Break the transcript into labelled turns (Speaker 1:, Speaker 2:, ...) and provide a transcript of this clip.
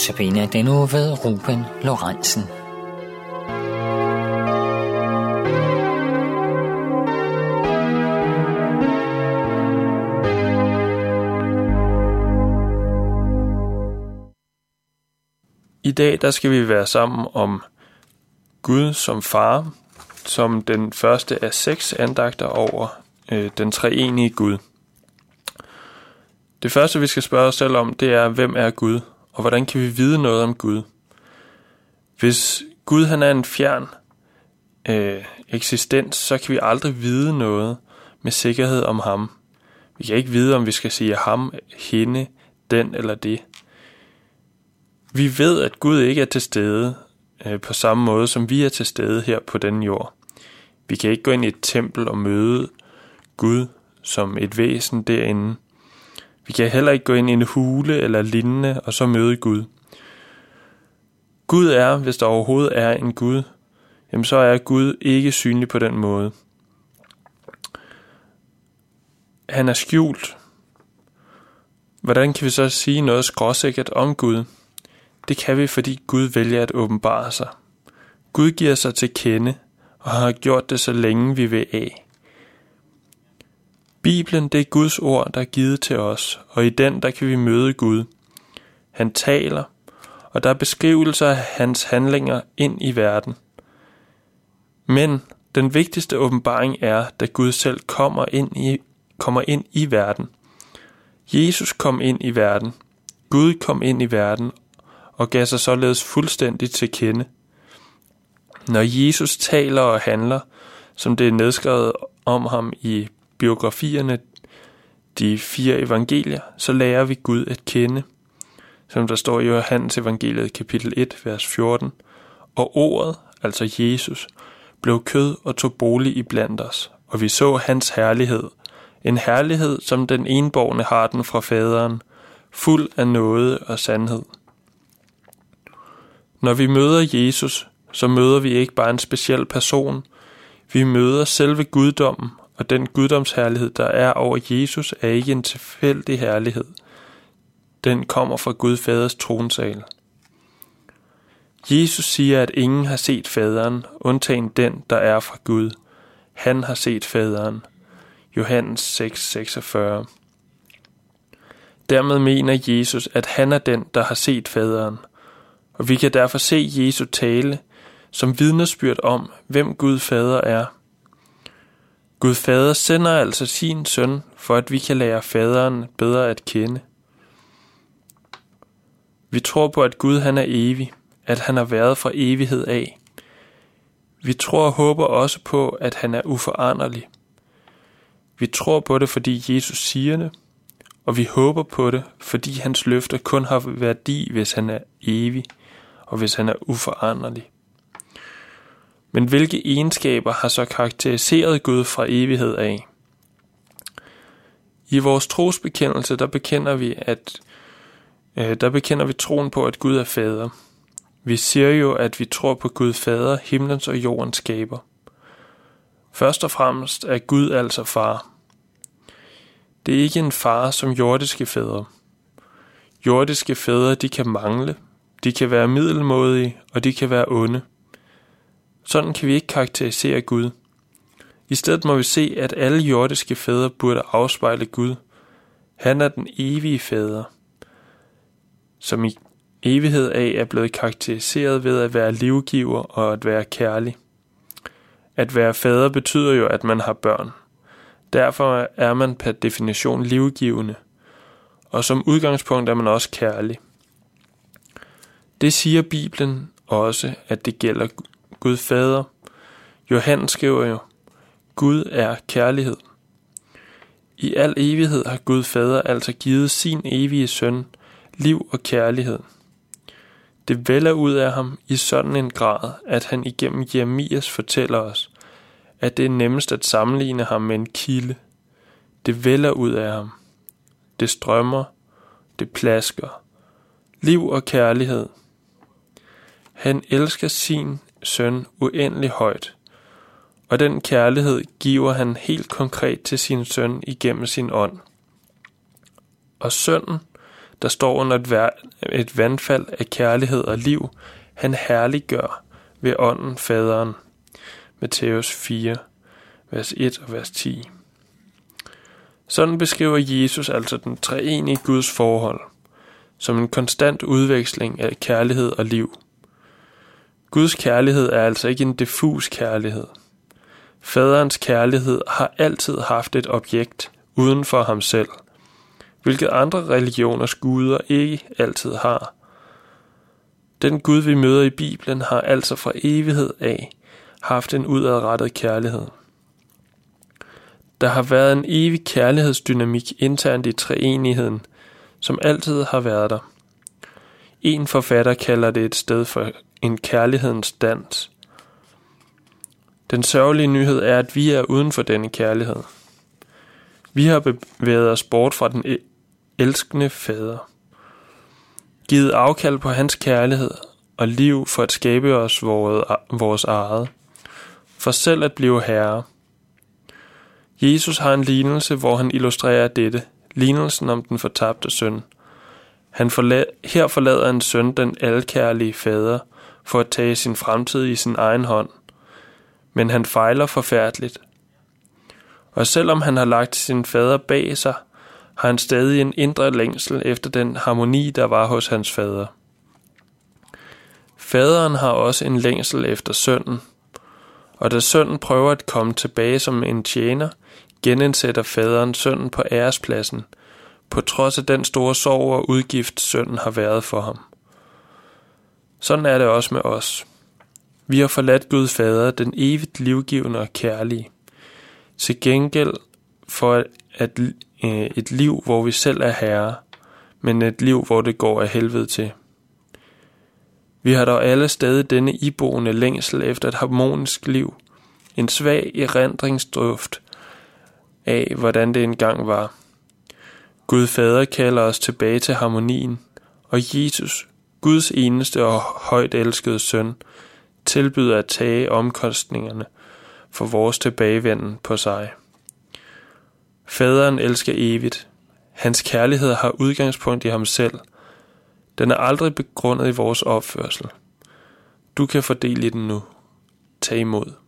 Speaker 1: Notabene den nu ved Ruben Lorentzen.
Speaker 2: I dag der skal vi være sammen om Gud som far, som den første af seks andagter over øh, den treenige Gud. Det første, vi skal spørge os selv om, det er, hvem er Gud, og hvordan kan vi vide noget om Gud? Hvis Gud han er en fjern øh, eksistens, så kan vi aldrig vide noget med sikkerhed om ham. Vi kan ikke vide, om vi skal sige ham, hende, den eller det. Vi ved, at Gud ikke er til stede øh, på samme måde, som vi er til stede her på den jord. Vi kan ikke gå ind i et tempel og møde Gud som et væsen derinde. Vi kan heller ikke gå ind i en hule eller lignende og så møde Gud. Gud er, hvis der overhovedet er en Gud, jamen så er Gud ikke synlig på den måde. Han er skjult. Hvordan kan vi så sige noget skråsikkert om Gud? Det kan vi, fordi Gud vælger at åbenbare sig. Gud giver sig til kende, og har gjort det så længe vi vil af. Bibelen det er Guds ord, der er givet til os, og i den der kan vi møde Gud. Han taler, og der er beskrivelser af hans handlinger ind i verden. Men den vigtigste åbenbaring er, da Gud selv kommer ind i, kommer ind i verden. Jesus kom ind i verden. Gud kom ind i verden og gav sig således fuldstændigt til kende. Når Jesus taler og handler, som det er nedskrevet om ham i biografierne, de fire evangelier, så lærer vi Gud at kende, som der står i Johannes evangeliet kapitel 1, vers 14. Og ordet, altså Jesus, blev kød og tog bolig i blandt os, og vi så hans herlighed. En herlighed, som den enborgne har den fra faderen, fuld af noget og sandhed. Når vi møder Jesus, så møder vi ikke bare en speciel person. Vi møder selve guddommen, og den guddomsherlighed, der er over Jesus, er ikke en tilfældig herlighed. Den kommer fra Gud Faders tronsal. Jesus siger, at ingen har set faderen, undtagen den, der er fra Gud. Han har set faderen. Johannes 6:46. Dermed mener Jesus, at han er den, der har set faderen. Og vi kan derfor se Jesu tale som vidnesbyrd om, hvem Gud Fader er. Gud Fader sender altså sin søn, for at vi kan lære faderen bedre at kende. Vi tror på, at Gud han er evig, at han har været fra evighed af. Vi tror og håber også på, at han er uforanderlig. Vi tror på det, fordi Jesus siger det, og vi håber på det, fordi hans løfter kun har værdi, hvis han er evig, og hvis han er uforanderlig. Men hvilke egenskaber har så karakteriseret Gud fra evighed af? I vores trosbekendelse, der bekender vi, at øh, der bekender vi troen på, at Gud er fader. Vi siger jo, at vi tror på Gud fader, himlens og jordens skaber. Først og fremmest er Gud altså far. Det er ikke en far som jordiske fædre. Jordiske fædre, de kan mangle, de kan være middelmådige, og de kan være onde. Sådan kan vi ikke karakterisere Gud. I stedet må vi se, at alle jordiske fædre burde afspejle Gud. Han er den evige fader, som i evighed af er blevet karakteriseret ved at være livgiver og at være kærlig. At være fader betyder jo, at man har børn. Derfor er man per definition livgivende, og som udgangspunkt er man også kærlig. Det siger Bibelen også, at det gælder Gud Fader. Johannes skriver jo, Gud er kærlighed. I al evighed har Gud Fader altså givet sin evige søn liv og kærlighed. Det vælger ud af ham i sådan en grad, at han igennem Jeremias fortæller os, at det er nemmest at sammenligne ham med en kilde. Det vælger ud af ham. Det strømmer, det plasker. Liv og kærlighed. Han elsker sin søn uendelig højt, og den kærlighed giver han helt konkret til sin søn igennem sin ånd. Og sønnen, der står under et, vær- et vandfald af kærlighed og liv, han herliggør ved ånden faderen. Matthæus 4, vers 1 og vers 10. Sådan beskriver Jesus altså den treenige Guds forhold, som en konstant udveksling af kærlighed og liv. Guds kærlighed er altså ikke en diffus kærlighed. Faderens kærlighed har altid haft et objekt uden for ham selv, hvilket andre religioners guder ikke altid har. Den Gud, vi møder i Bibelen, har altså fra evighed af haft en udadrettet kærlighed. Der har været en evig kærlighedsdynamik internt i treenigheden, som altid har været der. En forfatter kalder det et sted for en kærlighedens dans. Den sørgelige nyhed er, at vi er uden for denne kærlighed. Vi har bevæget os bort fra den elskende fader. Givet afkald på hans kærlighed og liv for at skabe os vores eget. For selv at blive herre. Jesus har en lignelse, hvor han illustrerer dette. Lignelsen om den fortabte søn. Han forla- her forlader en søn den alkærlige fader for at tage sin fremtid i sin egen hånd. Men han fejler forfærdeligt. Og selvom han har lagt sin fader bag sig, har han stadig en indre længsel efter den harmoni, der var hos hans fader. Faderen har også en længsel efter sønnen, og da sønnen prøver at komme tilbage som en tjener, genindsætter faderen sønnen på ærespladsen, på trods af den store sorg og udgift sønnen har været for ham. Sådan er det også med os. Vi har forladt Gud Fader, den evigt livgivende og kærlige. Til gengæld for at, øh, et liv, hvor vi selv er herre, men et liv, hvor det går af helvede til. Vi har dog alle stadig denne iboende længsel efter et harmonisk liv, en svag erindringsdrift af, hvordan det engang var. Gud Fader kalder os tilbage til harmonien, og Jesus, Guds eneste og højt elskede søn, tilbyder at tage omkostningerne for vores tilbagevenden på sig. Faderen elsker evigt. Hans kærlighed har udgangspunkt i ham selv. Den er aldrig begrundet i vores opførsel. Du kan fordele i den nu. Tag imod.